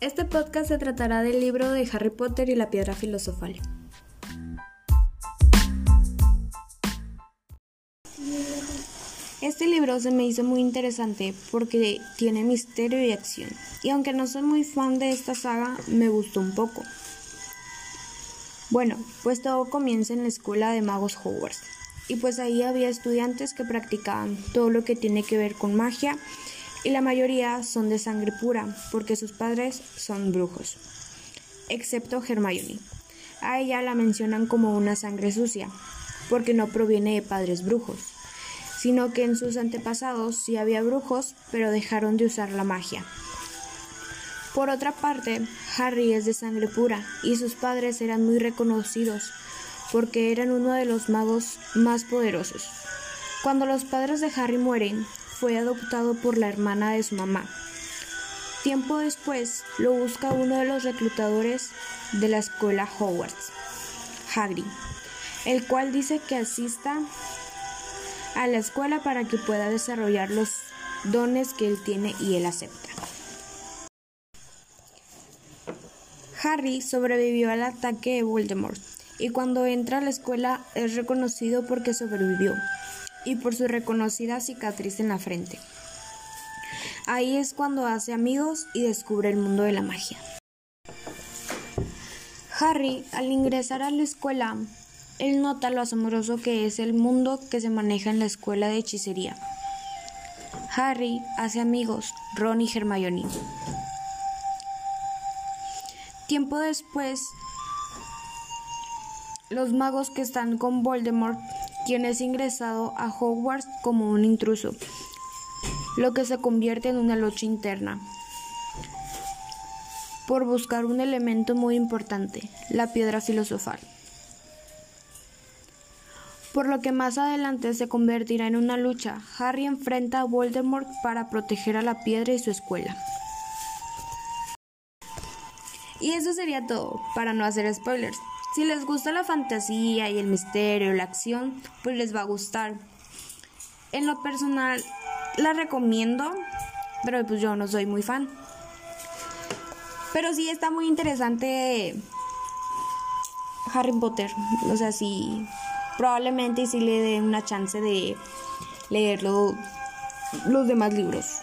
Este podcast se tratará del libro de Harry Potter y la piedra filosofal. Este libro se me hizo muy interesante porque tiene misterio y acción. Y aunque no soy muy fan de esta saga, me gustó un poco. Bueno, pues todo comienza en la escuela de magos Hogwarts. Y pues ahí había estudiantes que practicaban todo lo que tiene que ver con magia y la mayoría son de sangre pura porque sus padres son brujos, excepto Hermione. A ella la mencionan como una sangre sucia porque no proviene de padres brujos, sino que en sus antepasados sí había brujos, pero dejaron de usar la magia. Por otra parte, Harry es de sangre pura y sus padres eran muy reconocidos porque eran uno de los magos más poderosos. Cuando los padres de Harry mueren, fue adoptado por la hermana de su mamá. Tiempo después lo busca uno de los reclutadores de la escuela Hogwarts, Hagrid, el cual dice que asista a la escuela para que pueda desarrollar los dones que él tiene y él acepta. Harry sobrevivió al ataque de Voldemort y cuando entra a la escuela es reconocido porque sobrevivió y por su reconocida cicatriz en la frente. Ahí es cuando hace amigos y descubre el mundo de la magia. Harry, al ingresar a la escuela, él nota lo asombroso que es el mundo que se maneja en la escuela de hechicería. Harry hace amigos, Ron y Hermione. Tiempo después, los magos que están con Voldemort quien es ingresado a Hogwarts como un intruso, lo que se convierte en una lucha interna por buscar un elemento muy importante, la piedra filosofal. Por lo que más adelante se convertirá en una lucha. Harry enfrenta a Voldemort para proteger a la piedra y su escuela. Y eso sería todo, para no hacer spoilers. Si les gusta la fantasía y el misterio, la acción, pues les va a gustar. En lo personal, la recomiendo, pero pues yo no soy muy fan. Pero sí está muy interesante Harry Potter. O sea, sí, probablemente sí le dé una chance de leerlo los demás libros.